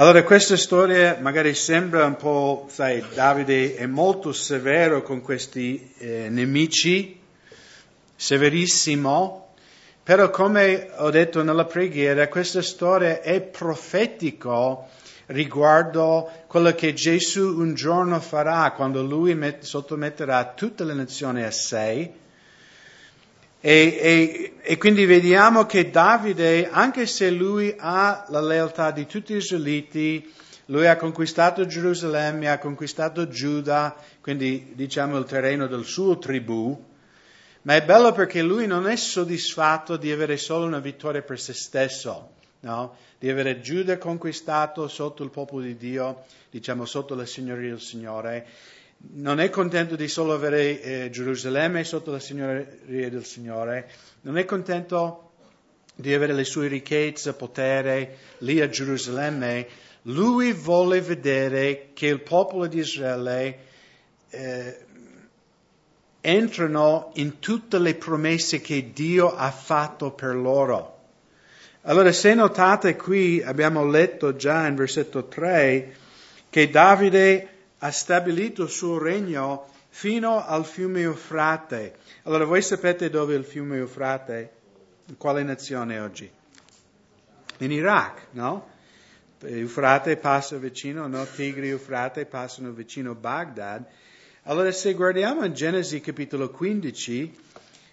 Allora questa storia magari sembra un po', sai, Davide è molto severo con questi eh, nemici, severissimo, però come ho detto nella preghiera, questa storia è profetico riguardo quello che Gesù un giorno farà quando lui met- sottometterà tutte le nazioni a sé e, e, e, quindi vediamo che Davide, anche se lui ha la lealtà di tutti gli israeliti, lui ha conquistato Gerusalemme, ha conquistato Giuda, quindi diciamo il terreno del suo tribù, ma è bello perché lui non è soddisfatto di avere solo una vittoria per se stesso, no? di avere Giuda conquistato sotto il popolo di Dio, diciamo sotto la signoria del Signore, non è contento di solo avere eh, Gerusalemme sotto la signoria del Signore, non è contento di avere le sue ricchezze, potere lì a Gerusalemme, lui vuole vedere che il popolo di Israele eh, entrano in tutte le promesse che Dio ha fatto per loro. Allora, se notate qui, abbiamo letto già in versetto 3 che Davide ha stabilito il suo regno fino al fiume Eufrate. Allora voi sapete dove è il fiume Eufrate? In quale nazione oggi? In Iraq, no? Eufrate passa vicino, no? Tigri e Eufrate passano vicino a Baghdad. Allora se guardiamo in Genesi capitolo 15,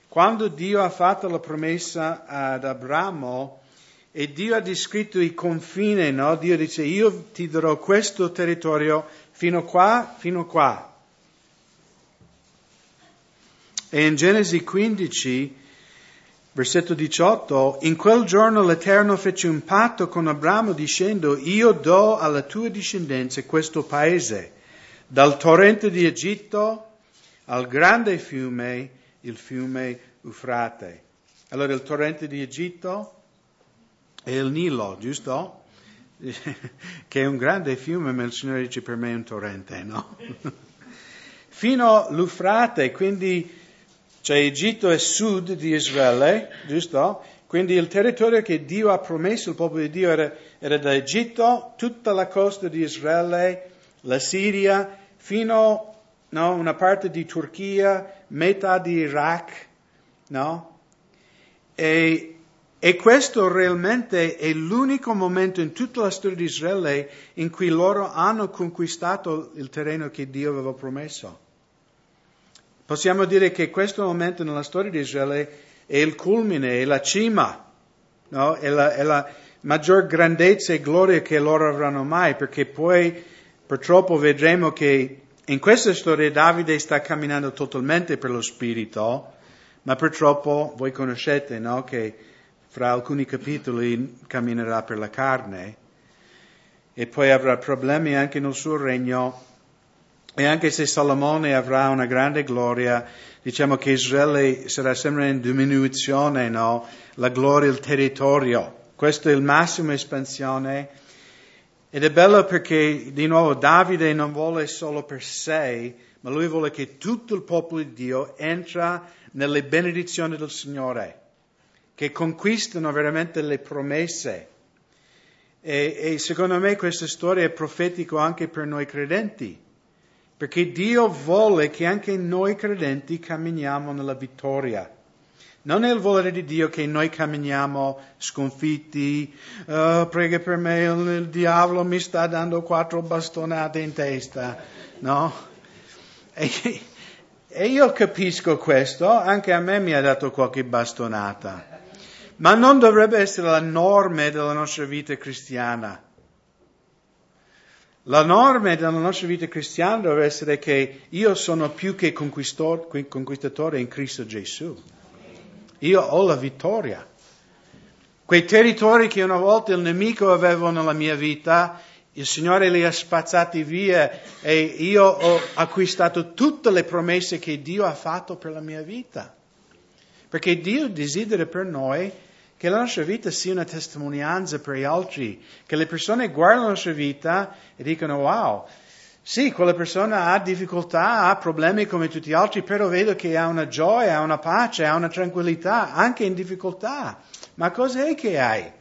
quando Dio ha fatto la promessa ad Abramo e Dio ha descritto i confini, no? Dio dice io ti darò questo territorio Fino qua, fino qua. E in Genesi 15, versetto 18, in quel giorno l'Eterno fece un patto con Abramo dicendo, io do alla tua discendenza questo paese, dal torrente di Egitto al grande fiume, il fiume Eufrate. Allora il torrente di Egitto è il Nilo, giusto? che è un grande fiume, ma il Signore dice per me è un torrente, no? Fino all'Ufrate, quindi cioè Egitto è sud di Israele, giusto? Quindi il territorio che Dio ha promesso al popolo di Dio era, era da Egitto, tutta la costa di Israele, la Siria, fino a no, una parte di Turchia, metà di Iraq, no? E e questo realmente è l'unico momento in tutta la storia di Israele in cui loro hanno conquistato il terreno che Dio aveva promesso. Possiamo dire che questo momento nella storia di Israele è il culmine, è la cima, no? è, la, è la maggior grandezza e gloria che loro avranno mai, perché poi purtroppo vedremo che in questa storia Davide sta camminando totalmente per lo spirito, ma purtroppo voi conoscete no? che fra alcuni capitoli camminerà per la carne e poi avrà problemi anche nel suo regno e anche se Salomone avrà una grande gloria, diciamo che Israele sarà sempre in diminuzione, no? La gloria del territorio. Questo è il massimo espansione. Ed è bello perché, di nuovo, Davide non vuole solo per sé, ma lui vuole che tutto il popolo di Dio entra nelle benedizioni del Signore che conquistano veramente le promesse. E, e secondo me questa storia è profetico anche per noi credenti, perché Dio vuole che anche noi credenti camminiamo nella vittoria. Non è il volere di Dio che noi camminiamo sconfitti, uh, prega per me, il, il diavolo mi sta dando quattro bastonate in testa, no? E, e io capisco questo, anche a me mi ha dato qualche bastonata. Ma non dovrebbe essere la norma della nostra vita cristiana. La norma della nostra vita cristiana deve essere che io sono più che conquistatore in Cristo Gesù. Io ho la vittoria. Quei territori che una volta il nemico aveva nella mia vita, il Signore li ha spazzati via e io ho acquistato tutte le promesse che Dio ha fatto per la mia vita. Perché Dio desidera per noi che la nostra vita sia una testimonianza per gli altri, che le persone guardano la nostra vita e dicono wow, sì, quella persona ha difficoltà, ha problemi come tutti gli altri, però vedo che ha una gioia, ha una pace, ha una tranquillità, anche in difficoltà. Ma cos'è che hai?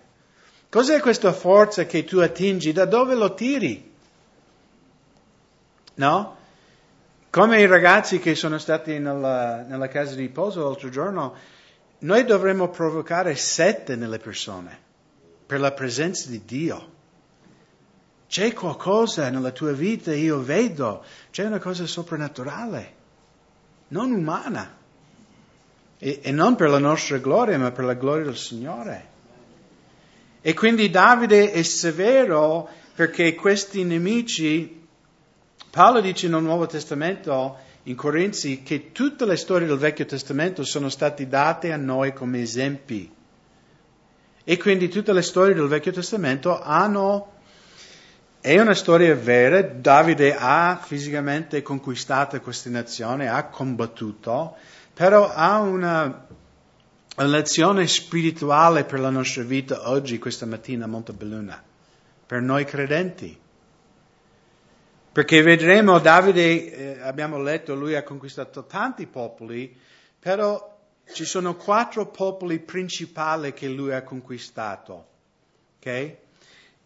Cos'è questa forza che tu attingi? Da dove lo tiri? No? Come i ragazzi che sono stati nella, nella casa di riposo l'altro giorno, noi dovremmo provocare sette nelle persone per la presenza di Dio. C'è qualcosa nella tua vita, io vedo, c'è una cosa soprannaturale, non umana. E, e non per la nostra gloria, ma per la gloria del Signore. E quindi Davide è severo perché questi nemici, Paolo dice nel Nuovo Testamento, in Corinzi, che tutte le storie del Vecchio Testamento sono state date a noi come esempi. E quindi tutte le storie del Vecchio Testamento hanno è una storia vera, Davide ha fisicamente conquistato questa nazione, ha combattuto, però ha una, lezione spirituale per la nostra vita oggi, questa mattina a Montebelluna, per noi credenti. Perché vedremo, Davide, eh, abbiamo letto, lui ha conquistato tanti popoli, però ci sono quattro popoli principali che lui ha conquistato. Okay?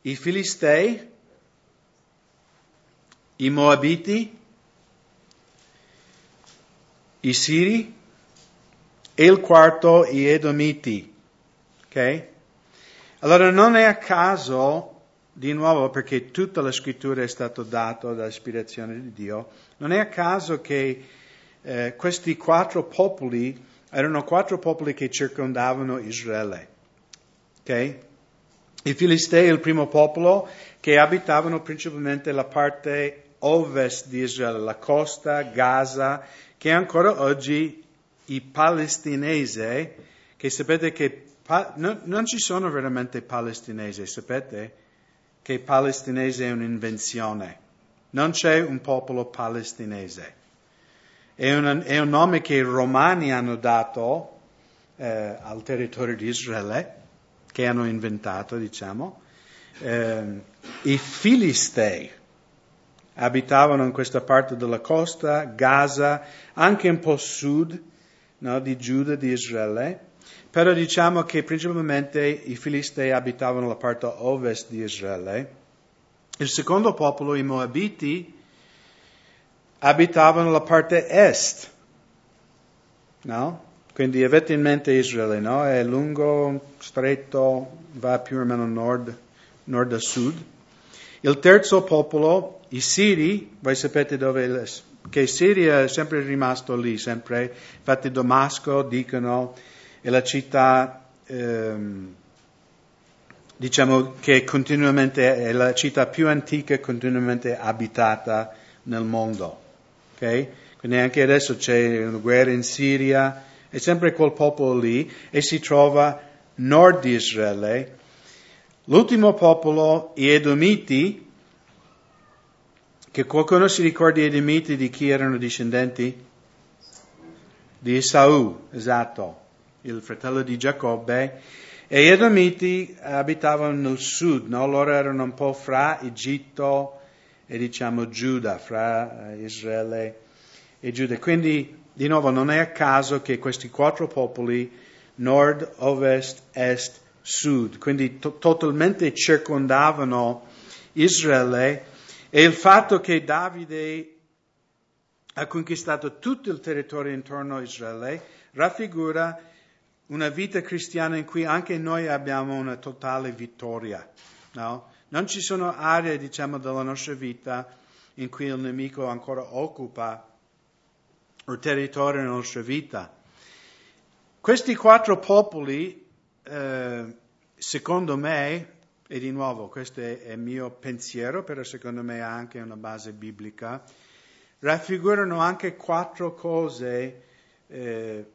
I Filistei, i Moabiti, i Siri e il quarto i Edomiti. Ok? Allora non è a caso, di nuovo perché tutta la scrittura è stata data dall'ispirazione di Dio, non è a caso che eh, questi quattro popoli erano quattro popoli che circondavano Israele. Ok? I Filistei, il primo popolo, che abitavano principalmente la parte ovest di Israele, la costa, Gaza, che ancora oggi i palestinesi, che sapete che pa, no, non ci sono veramente palestinesi, sapete che palestinese è un'invenzione, non c'è un popolo palestinese, è, una, è un nome che i romani hanno dato eh, al territorio di Israele, che hanno inventato, diciamo, eh, i filistei abitavano in questa parte della costa, Gaza, anche un po' sud no, di Giuda, di Israele, però diciamo che principalmente i Filistei abitavano la parte ovest di Israele. Il secondo popolo, i Moabiti, abitavano la parte est, no? Quindi avete in mente Israele, no? È lungo, stretto, va più o meno nord, nord a sud. Il terzo popolo, i Siri, voi sapete dove, che Siria è sempre rimasto lì, sempre. Infatti Damasco, dicono, è la città, ehm, diciamo che è la città più antica continuamente abitata nel mondo. Okay? Quindi anche adesso c'è una guerra in Siria, è sempre quel popolo lì e si trova nord di Israele L'ultimo popolo, gli Edomiti, che qualcuno si ricorda gli Edomiti di chi erano discendenti? Di Esaù, esatto, il fratello di Giacobbe. E gli Edomiti abitavano nel sud, no? loro erano un po' fra Egitto e diciamo Giuda, fra eh, Israele e Giuda. Quindi, di nuovo, non è a caso che questi quattro popoli, nord, ovest, est, sud, quindi to- totalmente circondavano Israele e il fatto che Davide ha conquistato tutto il territorio intorno a Israele raffigura una vita cristiana in cui anche noi abbiamo una totale vittoria. No? Non ci sono aree, diciamo, della nostra vita in cui il nemico ancora occupa il territorio della nostra vita. Questi quattro popoli eh, secondo me, e di nuovo questo è il mio pensiero, però secondo me ha anche una base biblica, raffigurano anche quattro cose, eh,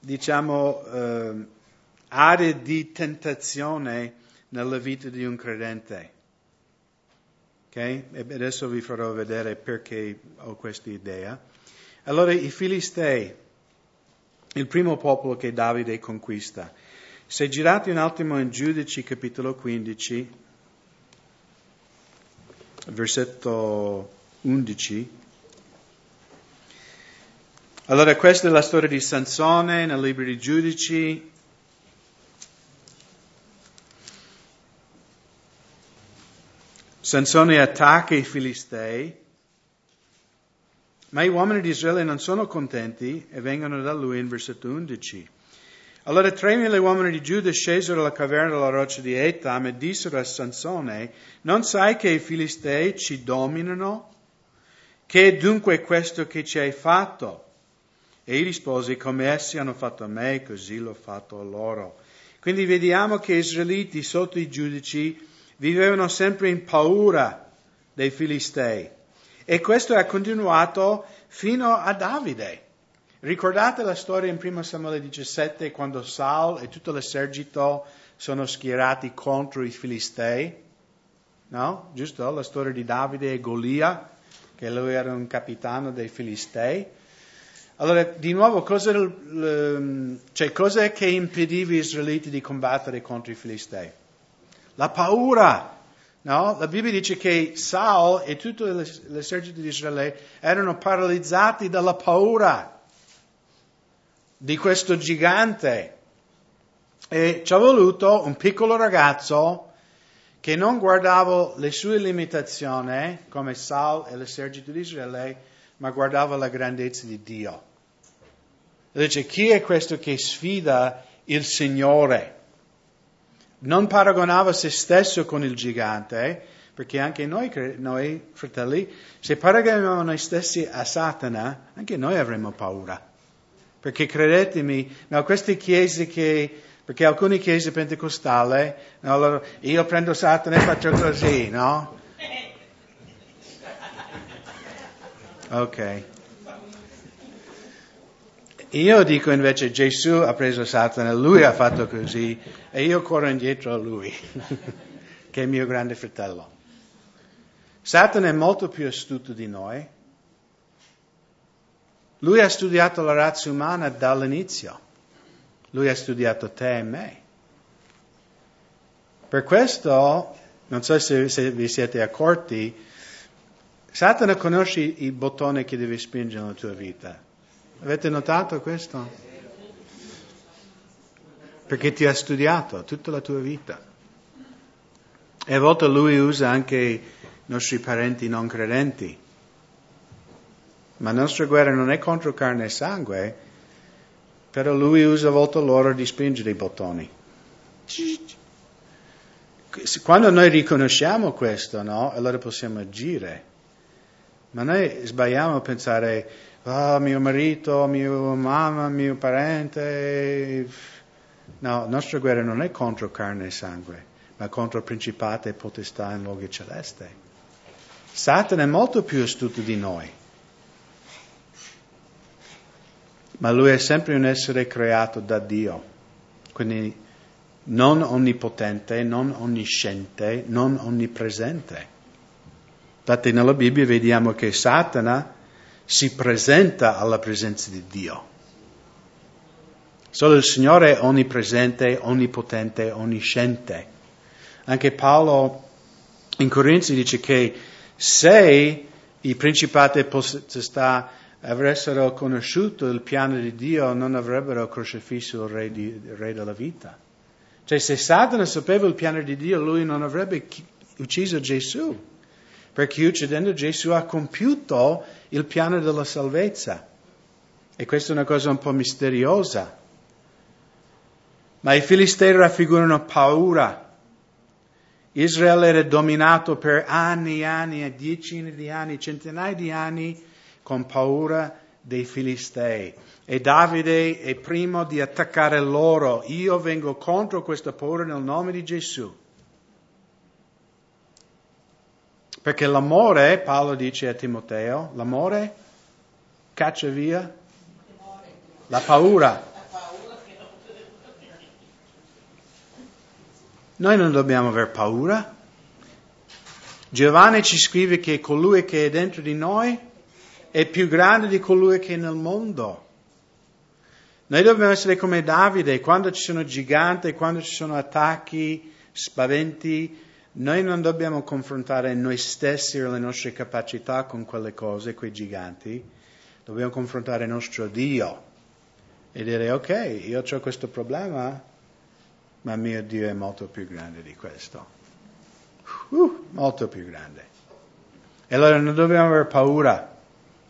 diciamo, eh, aree di tentazione nella vita di un credente. Ok? E adesso vi farò vedere perché ho questa idea. Allora, i Filistei, il primo popolo che Davide conquista. Se girate un attimo in Giudici capitolo 15, versetto 11, allora questa è la storia di Sansone nel libro di Giudici. Sansone attacca i filistei, ma gli uomini di Israele non sono contenti e vengono da lui in versetto 11. Allora tremila uomini di Giuda scesero dalla caverna della roccia di Etam e dissero a Sansone, non sai che i filistei ci dominano? Che è dunque questo che ci hai fatto? E egli rispose, come essi hanno fatto a me, così l'ho fatto a loro. Quindi vediamo che gli israeliti sotto i giudici vivevano sempre in paura dei Filistei. E questo è continuato fino a Davide. Ricordate la storia in 1 Samuele 17 quando Saul e tutto l'esercito sono schierati contro i Filistei? No? Giusto? La storia di Davide e Golia, che lui era un capitano dei Filistei. Allora, di nuovo, cosa, cioè, cos'è che impediva gli israeliti di combattere contro i Filistei? La paura. No? La Bibbia dice che Saul e tutto l'esercito di Israele erano paralizzati dalla paura di questo gigante. E ci ha voluto un piccolo ragazzo che non guardava le sue limitazioni, come Saul e l'esercito di Israele, ma guardava la grandezza di Dio. Dice, chi è questo che sfida il Signore? Non paragonava se stesso con il gigante, perché anche noi, noi fratelli, se paragoniamo noi stessi a Satana, anche noi avremo paura. Perché credetemi, no, queste chiese che, perché alcune chiese pentecostali, no, allora, io prendo Satana e faccio così, no? Ok. Io dico invece Gesù ha preso Satana, lui ha fatto così e io corro indietro a lui, che è mio grande fratello. Satana è molto più astuto di noi lui ha studiato la razza umana dall'inizio. Lui ha studiato te e me. Per questo, non so se, se vi siete accorti, Satana conosce i bottoni che devi spingere nella tua vita. Avete notato questo? Perché ti ha studiato tutta la tua vita. E a volte lui usa anche i nostri parenti non credenti ma la nostra guerra non è contro carne e sangue, però lui usa a volte loro di spingere i bottoni. Quando noi riconosciamo questo, no? Allora possiamo agire. Ma noi sbagliamo a pensare, oh, mio marito, mio mamma, mio parente. No, la nostra guerra non è contro carne e sangue, ma contro principate e potestà in luoghi celesti. Satana è molto più astuto di noi. ma lui è sempre un essere creato da Dio, quindi non onnipotente, non onnisciente, non onnipresente. Infatti nella Bibbia vediamo che Satana si presenta alla presenza di Dio. Solo il Signore è onnipresente, onnipotente, onnisciente. Anche Paolo in Corinzi dice che se i principati e avessero conosciuto il piano di Dio non avrebbero crocifisso il re, di, il re della vita. Cioè se Satana sapeva il piano di Dio, lui non avrebbe ucciso Gesù, perché uccidendo Gesù ha compiuto il piano della salvezza. E questa è una cosa un po' misteriosa. Ma i filistei raffigurano paura. Israele era dominato per anni e anni, decine di anni, centinaia di anni con paura dei Filistei. E Davide è primo di attaccare loro. Io vengo contro questa paura nel nome di Gesù. Perché l'amore, Paolo dice a Timoteo, l'amore caccia via la paura. Noi non dobbiamo aver paura. Giovanni ci scrive che colui che è dentro di noi è più grande di colui che è nel mondo. Noi dobbiamo essere come Davide, quando ci sono giganti, quando ci sono attacchi, spaventi, noi non dobbiamo confrontare noi stessi e le nostre capacità con quelle cose, quei giganti, dobbiamo confrontare il nostro Dio e dire ok, io ho questo problema, ma mio Dio è molto più grande di questo. Uh. molto più grande. E allora non dobbiamo avere paura,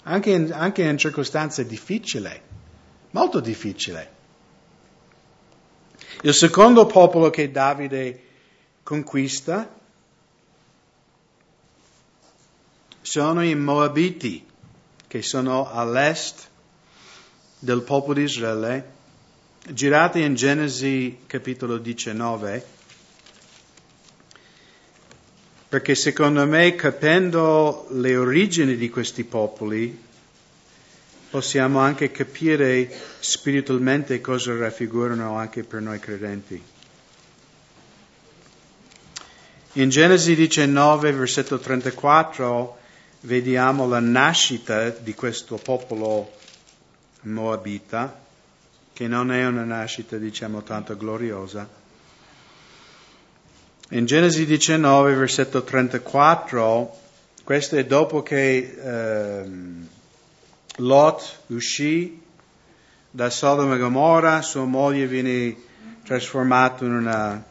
anche in, anche in circostanze difficili, molto difficili. Il secondo popolo che Davide conquista sono i Moabiti, che sono all'est del popolo di Israele, girate in Genesi capitolo 19, perché secondo me capendo le origini di questi popoli possiamo anche capire spiritualmente cosa raffigurano anche per noi credenti. In Genesi 19, versetto 34, vediamo la nascita di questo popolo moabita, che non è una nascita, diciamo, tanto gloriosa. In Genesi 19, versetto 34, questo è dopo che eh, Lot uscì da Sodoma e Gomorra, sua moglie viene trasformata in una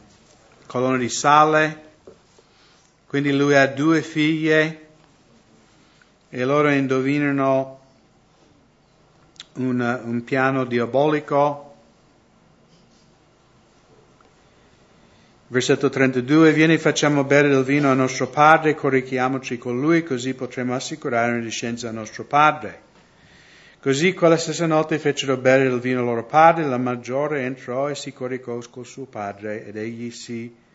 colonna di sale, quindi lui ha due figlie e loro indovinano un, un piano diabolico. Versetto 32, vieni facciamo bere del vino a nostro padre, corichiamoci con lui, così potremo assicurare una discenza a nostro padre. Così quella stessa notte fecero bere del vino loro padre, la maggiore entrò e si coricò col suo padre ed egli si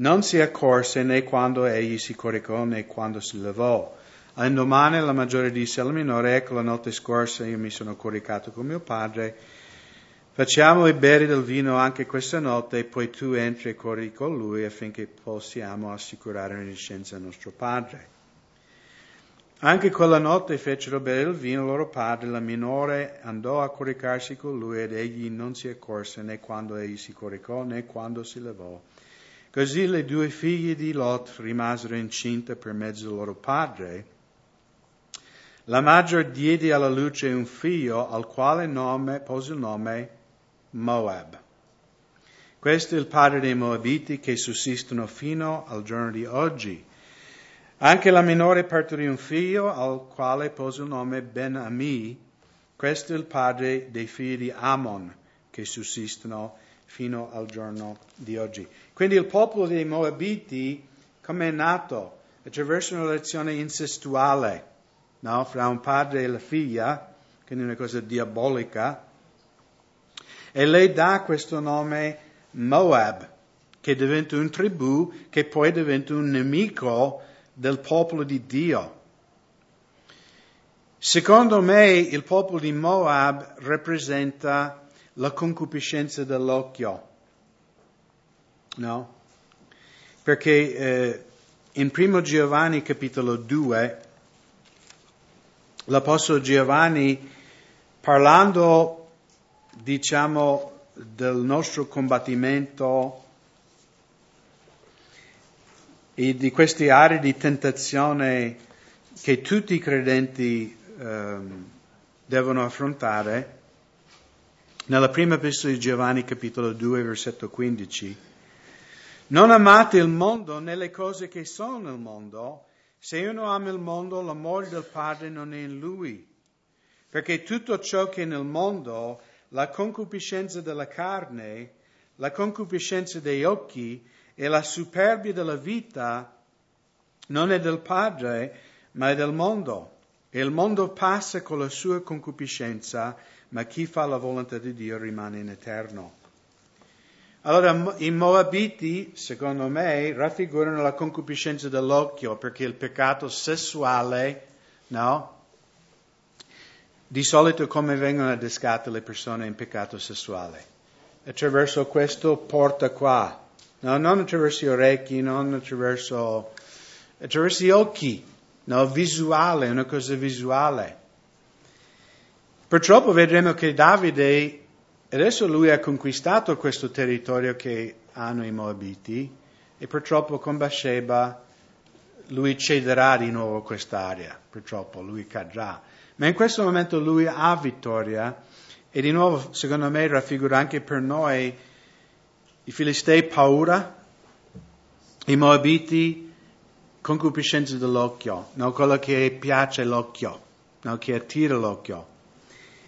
non si accorse né quando egli si coricò né quando si levò. All'indomani la maggiore disse alla minore, ecco la notte scorsa io mi sono coricato con mio padre, facciamo bere del vino anche questa notte e poi tu entri e corri con lui affinché possiamo assicurare una licenza a nostro padre. Anche quella notte fecero bere il vino loro padre, la minore andò a coricarsi con lui ed egli non si accorse né quando egli si coricò né quando si levò. Così le due figlie di Lot rimasero incinte per mezzo del loro padre. La maggior diede alla luce un figlio al quale nome, pose il nome Moab. Questo è il padre dei Moabiti che sussistono fino al giorno di oggi. Anche la minore partorì un figlio al quale pose il nome Ben-Ami. Questo è il padre dei figli di Ammon che sussistono fino al giorno di oggi. Quindi il popolo dei Moabiti, come è nato? Attraverso una relazione incestuale, no? fra un padre e la figlia, quindi una cosa diabolica, e lei dà questo nome Moab, che diventa un tribù, che poi diventa un nemico del popolo di Dio. Secondo me il popolo di Moab rappresenta la concupiscenza dell'occhio. No? Perché eh, in primo Giovanni capitolo 2 l'Apostolo Giovanni parlando diciamo del nostro combattimento e di queste aree di tentazione che tutti i credenti eh, devono affrontare, nella prima epistola di Giovanni, capitolo 2, versetto 15. Non amate il mondo né le cose che sono nel mondo. Se uno ama il mondo, l'amore del Padre non è in lui. Perché tutto ciò che è nel mondo, la concupiscenza della carne, la concupiscenza degli occhi e la superbia della vita, non è del Padre, ma è del mondo. E il mondo passa con la sua concupiscenza, ma chi fa la volontà di Dio rimane in eterno. Allora i Moabiti, secondo me, raffigurano la concupiscenza dell'occhio, perché il peccato sessuale, no? Di solito come vengono adescate le persone in peccato sessuale? Attraverso questo porta qua, no? Non attraverso gli orecchi, non attraverso, attraverso gli occhi, no? Visuale, una cosa visuale. Purtroppo vedremo che Davide, adesso lui ha conquistato questo territorio che hanno i Moabiti e purtroppo con Bathsheba lui cederà di nuovo quest'area, purtroppo lui cadrà. Ma in questo momento lui ha vittoria e di nuovo secondo me raffigura anche per noi i Filistei paura, i Moabiti concupiscenza dell'occhio, no? quello che piace l'occhio, no? che attira l'occhio.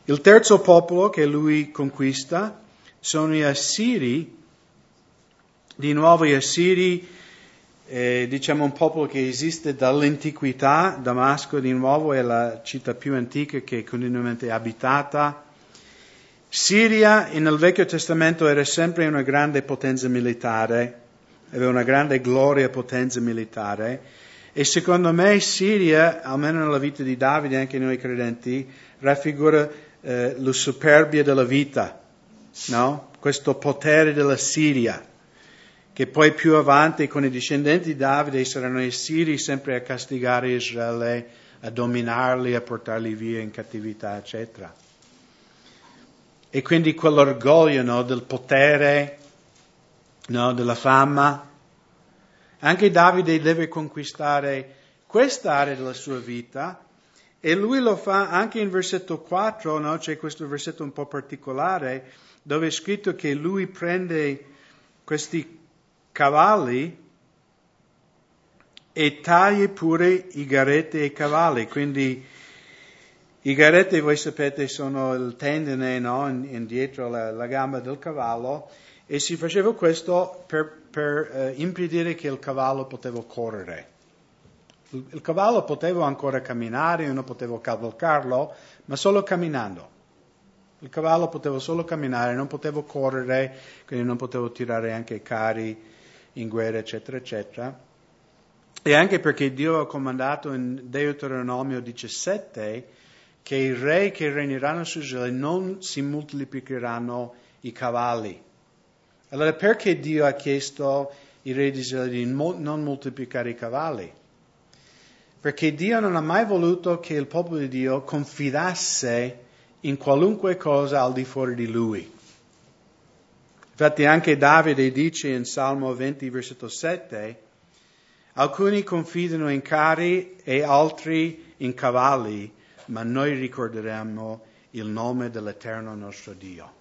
Il terzo popolo che lui conquista sono gli Assiri, di nuovo gli Assiri, eh, diciamo un popolo che esiste dall'antichità, Damasco di nuovo è la città più antica che è continuamente abitata. Siria nel Vecchio Testamento era sempre una grande potenza militare, aveva una grande gloria e potenza militare. E secondo me Siria, almeno nella vita di Davide, anche noi credenti, raffigura eh, la superbia della vita, no? questo potere della Siria, che poi più avanti con i discendenti di Davide saranno i Siri sempre a castigare Israele, a dominarli, a portarli via in cattività, eccetera. E quindi quell'orgoglio no, del potere, no, della fama. Anche Davide deve conquistare quest'area della sua vita e lui lo fa anche in versetto 4, no? c'è questo versetto un po' particolare dove è scritto che lui prende questi cavalli e taglia pure i garretti ai cavalli. Quindi i garretti, voi sapete, sono il tendine no? indietro la, la gamba del cavallo e si faceva questo per, per eh, impedire che il cavallo poteva correre. Il, cavallo poteva ancora camminare, uno poteva cavalcarlo, ma solo camminando. Il cavallo poteva solo camminare, non poteva correre, quindi non poteva tirare anche carri in guerra, eccetera, eccetera. E anche perché Dio ha comandato in Deuteronomio 17 che i re che regneranno su Israele non si moltiplicheranno i cavalli. Allora perché Dio ha chiesto ai re di Israele di non moltiplicare i cavalli? Perché Dio non ha mai voluto che il popolo di Dio confidasse in qualunque cosa al di fuori di Lui. Infatti anche Davide dice in Salmo 20, versetto 7, alcuni confidano in carri e altri in cavalli, ma noi ricorderemo il nome dell'Eterno nostro Dio.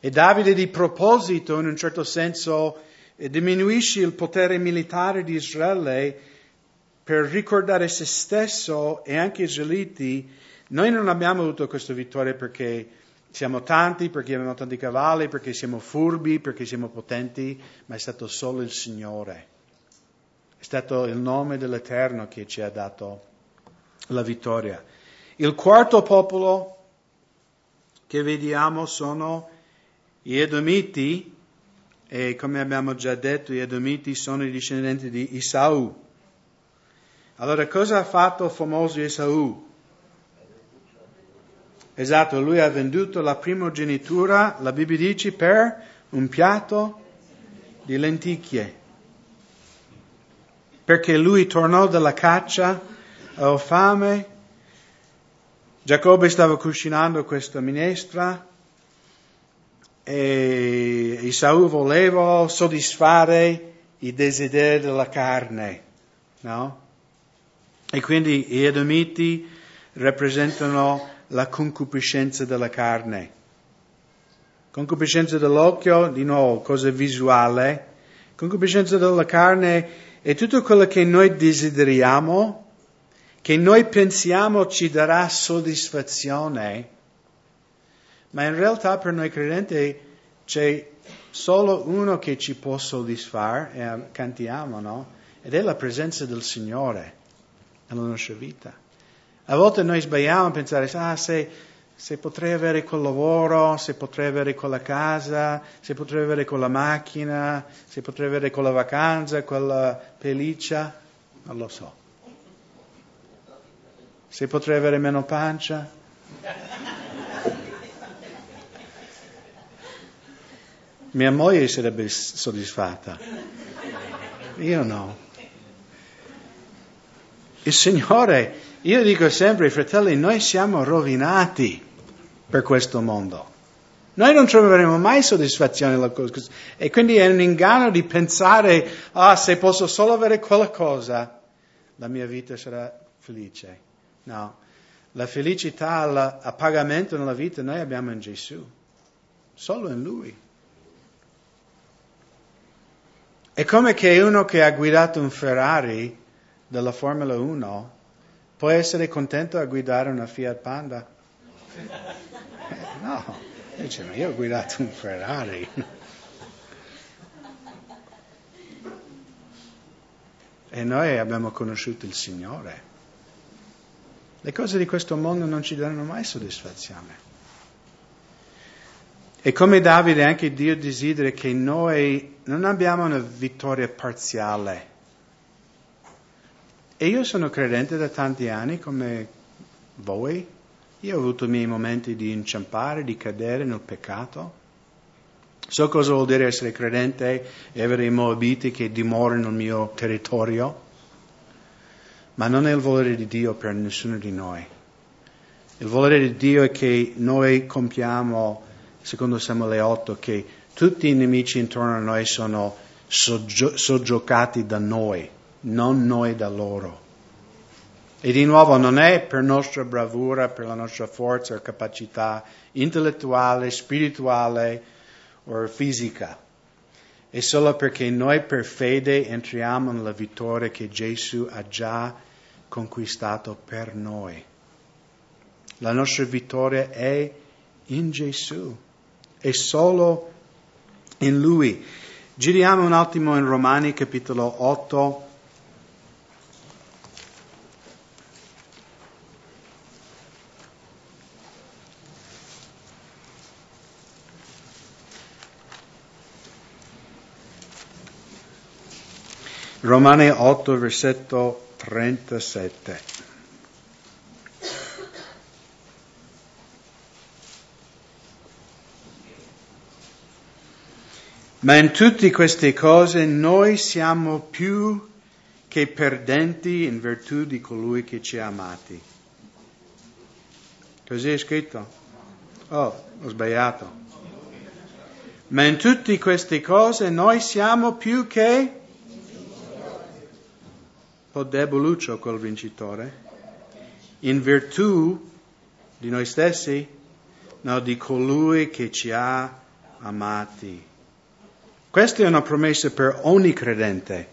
E Davide di proposito, in un certo senso, eh, diminuisce il potere militare di Israele per ricordare se stesso e anche i israeliti, noi non abbiamo avuto questa vittoria perché siamo tanti, perché abbiamo tanti cavalli, perché siamo furbi, perché siamo potenti, ma è stato solo il Signore. È stato il nome dell'Eterno che ci ha dato la vittoria. Il quarto popolo che vediamo sono gli Edomiti, e come abbiamo già detto, gli Edomiti sono i discendenti di Isau. Allora, cosa ha fatto il famoso Isau? Esatto, lui ha venduto la primogenitura, la Bibbia dice, per un piatto di lenticchie. Perché lui tornò dalla caccia, aveva fame, Giacobbe stava cucinando questa minestra, e Isaù voleva soddisfare i desideri della carne, no? E quindi gli Edomiti rappresentano la concupiscenza della carne. Concupiscenza dell'occhio, di nuovo, cosa visuale. Concupiscenza della carne è tutto quello che noi desideriamo, che noi pensiamo ci darà soddisfazione ma in realtà per noi credenti c'è solo uno che ci può soddisfare e cantiamo, no? Ed è la presenza del Signore nella nostra vita. A volte noi sbagliamo a pensare, ah, se, se potrei avere quel lavoro, se potrei avere quella casa, se potrei avere quella macchina, se potrei avere quella vacanza, quella pelliccia, non lo so. Se potrei avere meno pancia. Mia moglie sarebbe soddisfatta. Io no. Il Signore, io dico sempre, fratelli, noi siamo rovinati per questo mondo. Noi non troveremo mai soddisfazione. E quindi è un inganno di pensare, ah, se posso solo avere quella cosa, la mia vita sarà felice. No, la felicità a pagamento nella vita noi abbiamo in Gesù, solo in Lui. È come che uno che ha guidato un Ferrari della Formula 1 può essere contento a guidare una Fiat Panda? No, dice, ma io ho guidato un Ferrari. E noi abbiamo conosciuto il Signore. Le cose di questo mondo non ci danno mai soddisfazione. E come Davide anche Dio desidera che noi non abbiamo una vittoria parziale. E io sono credente da tanti anni come voi. Io ho avuto i miei momenti di inciampare, di cadere nel peccato. So cosa vuol dire essere credente e avere i moabiti che dimorano nel mio territorio, ma non è il volere di Dio per nessuno di noi. Il volere di Dio è che noi compiamo, secondo Samuele 8, che tutti i nemici intorno a noi sono soggio- soggiocati da noi, non noi da loro. E di nuovo non è per nostra bravura, per la nostra forza o capacità intellettuale, spirituale, o fisica. È solo perché noi per fede entriamo nella vittoria che Gesù ha già conquistato per noi. La nostra vittoria è in Gesù, è solo in Lui. Giriamo un attimo in Romani capitolo 8. Romani 8, versetto 37. Ma in tutte queste cose noi siamo più che perdenti in virtù di colui che ci ha amati. Così è scritto? Oh, ho sbagliato. Ma in tutte queste cose noi siamo più che po' deboluccio quel vincitore, in virtù di noi stessi, no, di colui che ci ha amati. Questa è una promessa per ogni credente,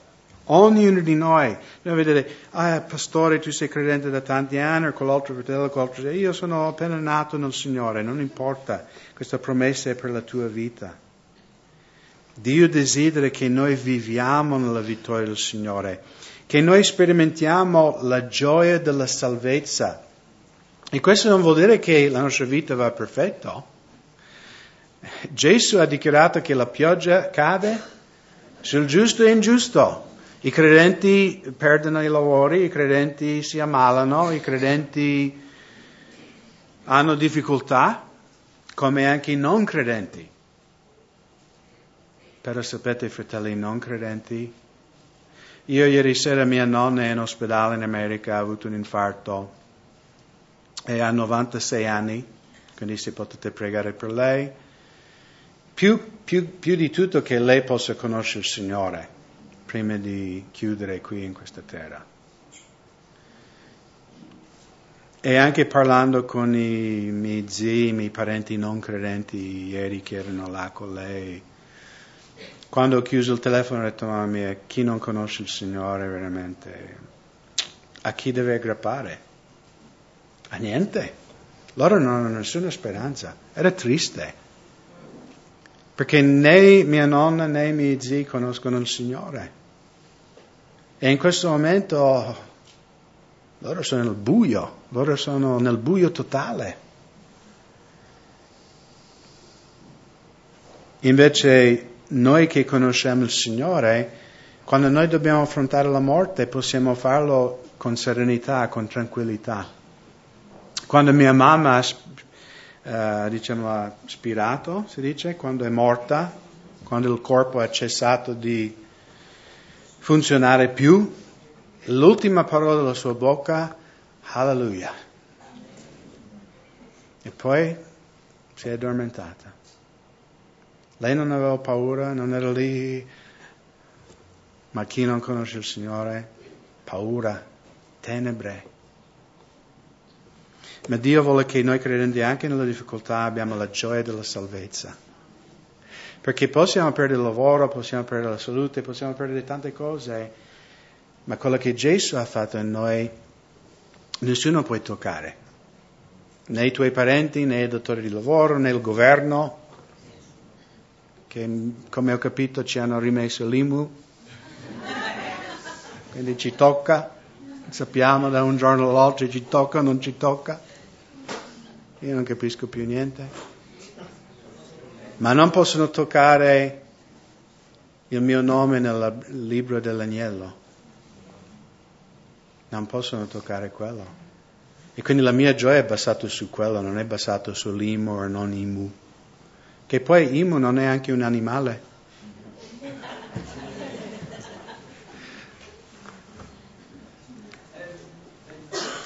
ognuno di noi. Noi vedete, ah, pastore, tu sei credente da tanti anni, o quell'altro fratello, quell'altro, io sono appena nato nel Signore, non importa, questa promessa è per la tua vita. Dio desidera che noi viviamo nella vittoria del Signore che noi sperimentiamo la gioia della salvezza. E questo non vuol dire che la nostra vita va perfetta. Gesù ha dichiarato che la pioggia cade sul giusto e ingiusto. I credenti perdono i lavori, i credenti si ammalano, i credenti hanno difficoltà, come anche i non credenti. Però sapete, fratelli non credenti, io ieri sera mia nonna è in ospedale in America, ha avuto un infarto e ha 96 anni, quindi se potete pregare per lei. Più, più, più di tutto che lei possa conoscere il Signore prima di chiudere qui in questa terra. E anche parlando con i miei zii, i miei parenti non credenti ieri che erano là con lei, quando ho chiuso il telefono ho detto, mamma mia, chi non conosce il Signore veramente, a chi deve aggrappare? A niente. Loro non hanno nessuna speranza. Era triste. Perché né mia nonna né i miei zii conoscono il Signore. E in questo momento loro sono nel buio, loro sono nel buio totale. Invece noi che conosciamo il Signore, quando noi dobbiamo affrontare la morte possiamo farlo con serenità, con tranquillità. Quando mia mamma eh, diciamo, ha spirato, si dice, quando è morta, quando il corpo ha cessato di funzionare più, l'ultima parola della sua bocca, alleluia. E poi si è addormentata. Lei non aveva paura, non era lì, ma chi non conosce il Signore, paura, tenebre. Ma Dio vuole che noi credenti anche nella difficoltà abbiamo la gioia della salvezza. Perché possiamo perdere il lavoro, possiamo perdere la salute, possiamo perdere tante cose, ma quello che Gesù ha fatto in noi nessuno può toccare. Né i tuoi parenti, né il datore di lavoro, né il governo, che come ho capito ci hanno rimesso l'IMU, quindi ci tocca, sappiamo da un giorno all'altro ci tocca o non ci tocca. Io non capisco più niente ma non possono toccare il mio nome nel libro dell'agnello. Non possono toccare quello. E quindi la mia gioia è basata su quello, non è basata sull'IMU o non IMU. Che poi IMU non è anche un animale.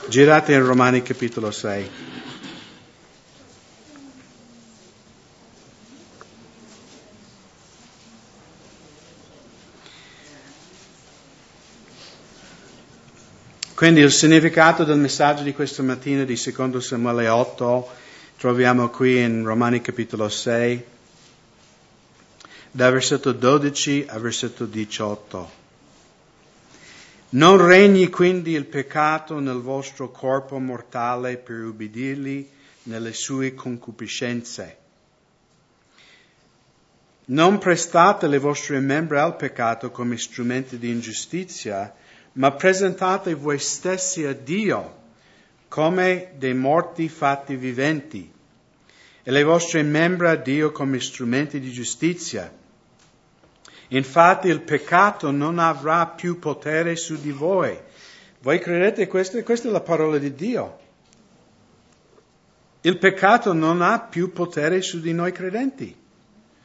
Girate in Romani capitolo 6. Quindi il significato del messaggio di questa mattina di secondo Samuele 8 troviamo qui in Romani capitolo 6, da versetto 12 a versetto 18. Non regni quindi il peccato nel vostro corpo mortale per ubbidirgli nelle sue concupiscenze. Non prestate le vostre membra al peccato come strumenti di ingiustizia, ma presentate voi stessi a Dio come dei morti fatti viventi e le vostre membra a Dio come strumenti di giustizia. Infatti il peccato non avrà più potere su di voi. Voi credete questo? Questa è la parola di Dio. Il peccato non ha più potere su di noi credenti,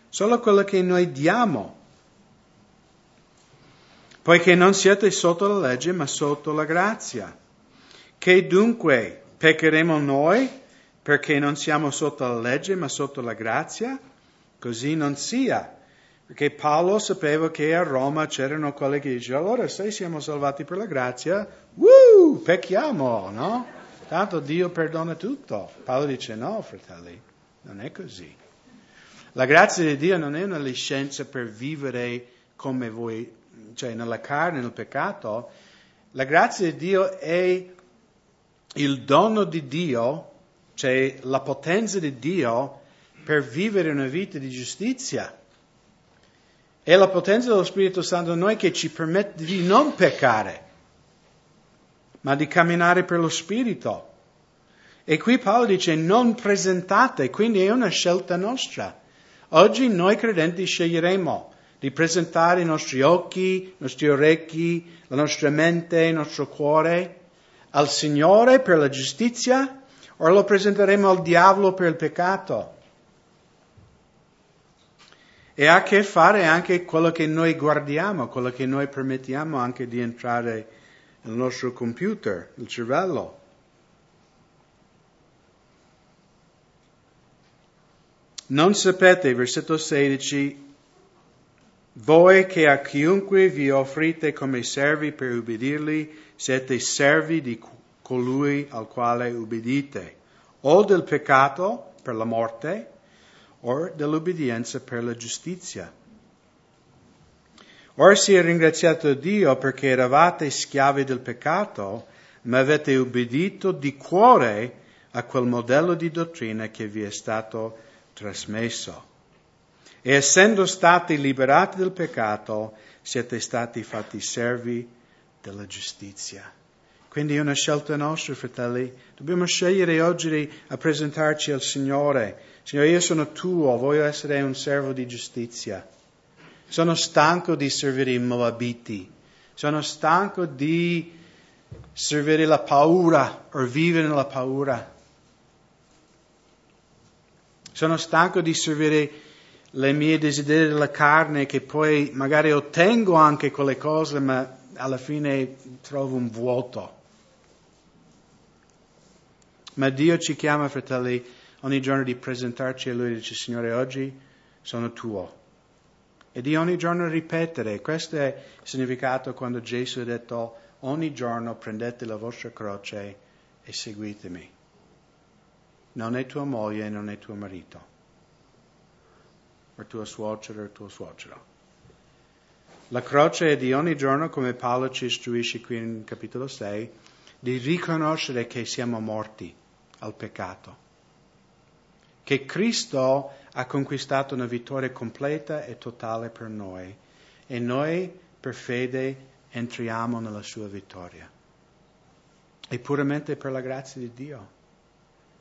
solo quello che noi diamo poiché non siete sotto la legge ma sotto la grazia. Che dunque peccheremo noi perché non siamo sotto la legge ma sotto la grazia? Così non sia. Perché Paolo sapeva che a Roma c'erano quelli che dicevano, allora se siamo salvati per la grazia, uh, pecchiamo, no? Tanto Dio perdona tutto. Paolo dice no, fratelli, non è così. La grazia di Dio non è una licenza per vivere come voi cioè nella carne, nel peccato, la grazia di Dio è il dono di Dio, cioè la potenza di Dio per vivere una vita di giustizia. È la potenza dello Spirito Santo in noi che ci permette di non peccare, ma di camminare per lo Spirito. E qui Paolo dice non presentate, quindi è una scelta nostra. Oggi noi credenti sceglieremo di presentare i nostri occhi, i nostri orecchi, la nostra mente, il nostro cuore al Signore per la giustizia o lo presenteremo al diavolo per il peccato? E ha a che fare anche quello che noi guardiamo, quello che noi permettiamo anche di entrare nel nostro computer, il cervello. Non sapete, versetto 16, voi che a chiunque vi offrite come servi per ubbidirli, siete servi di colui al quale ubbidite, o del peccato per la morte, o dell'ubbidienza per la giustizia. Ora sia ringraziato Dio perché eravate schiavi del peccato, ma avete ubbidito di cuore a quel modello di dottrina che vi è stato trasmesso. E essendo stati liberati dal peccato, siete stati fatti servi della giustizia. Quindi è una scelta nostra, fratelli. Dobbiamo scegliere oggi a presentarci al Signore. Signore, io sono tuo, voglio essere un servo di giustizia. Sono stanco di servire i Moabiti. Sono stanco di servire la paura o vivere nella paura. Sono stanco di servire le mie desideri della carne che poi magari ottengo anche quelle cose, ma alla fine trovo un vuoto. Ma Dio ci chiama, fratelli, ogni giorno di presentarci a Lui e dice, Signore, oggi sono tuo. E di ogni giorno ripetere, questo è il significato quando Gesù ha detto, ogni giorno prendete la vostra croce e seguitemi. Non è tua moglie, non è tuo marito o tua suocera o tuo suocero. La croce è di ogni giorno, come Paolo ci istruisce qui in capitolo 6, di riconoscere che siamo morti al peccato, che Cristo ha conquistato una vittoria completa e totale per noi. E noi per fede entriamo nella sua vittoria. È puramente per la grazia di Dio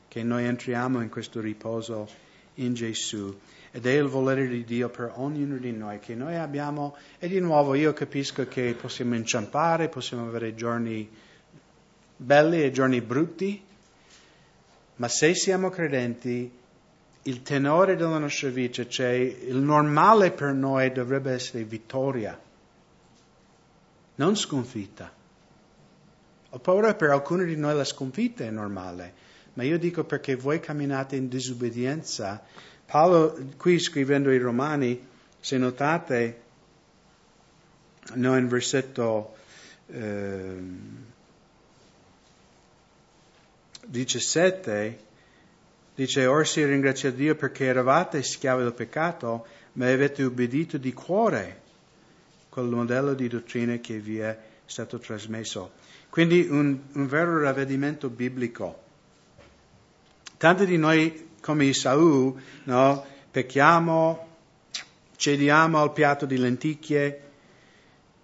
che noi entriamo in questo riposo in Gesù. Ed è il volere di Dio per ognuno di noi che noi abbiamo e di nuovo io capisco che possiamo inciampare, possiamo avere giorni belli e giorni brutti, ma se siamo credenti il tenore della nostra vita, cioè il normale per noi dovrebbe essere vittoria, non sconfitta. Ho paura per alcuni di noi la sconfitta è normale, ma io dico perché voi camminate in disobbedienza. Paolo, qui scrivendo ai Romani, se notate, no, in versetto eh, 17, Dice, ora si ringrazia Dio perché eravate schiavi del peccato, ma avete ubbidito di cuore quel modello di dottrina che vi è stato trasmesso. Quindi un, un vero ravvedimento biblico. Tanti di noi, come Isaù, no, pecchiamo, cediamo al piatto di lenticchie,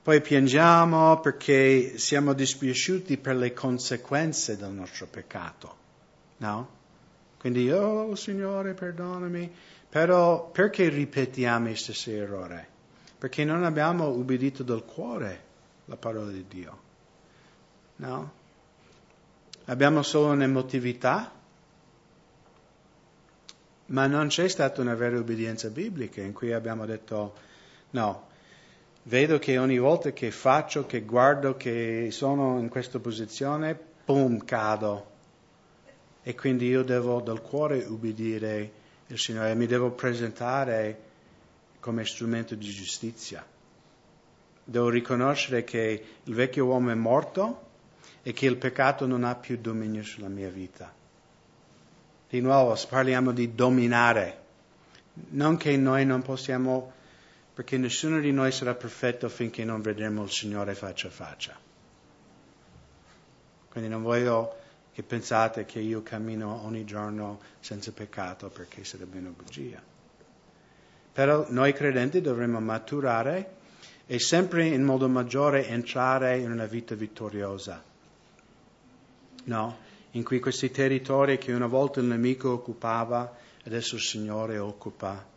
poi piangiamo perché siamo dispiaciuti per le conseguenze del nostro peccato. No? Quindi, oh Signore, perdonami. Però perché ripetiamo i stessi errori? Perché non abbiamo ubbidito del cuore la parola di Dio. No? Abbiamo solo un'emotività, ma non c'è stata una vera obbedienza biblica in cui abbiamo detto no, vedo che ogni volta che faccio, che guardo, che sono in questa posizione, boom, cado e quindi io devo dal cuore ubbidire il Signore, mi devo presentare come strumento di giustizia. Devo riconoscere che il vecchio uomo è morto e che il peccato non ha più dominio sulla mia vita. Di nuovo, parliamo di dominare, non che noi non possiamo, perché nessuno di noi sarà perfetto finché non vedremo il Signore faccia a faccia. Quindi non voglio che pensate che io cammino ogni giorno senza peccato perché sarebbe una bugia. Però noi credenti dovremmo maturare e sempre in modo maggiore entrare in una vita vittoriosa. No? In cui questi territori che una volta il nemico occupava, adesso il Signore occupa.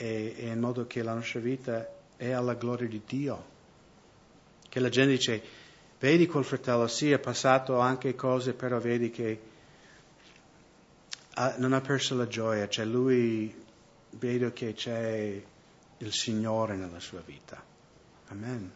E, e in modo che la nostra vita è alla gloria di Dio. Che la gente dice, Vedi quel fratello, sì, è passato anche cose, però vedi che ha, non ha perso la gioia, cioè lui, vedo che c'è il Signore nella sua vita. Amen.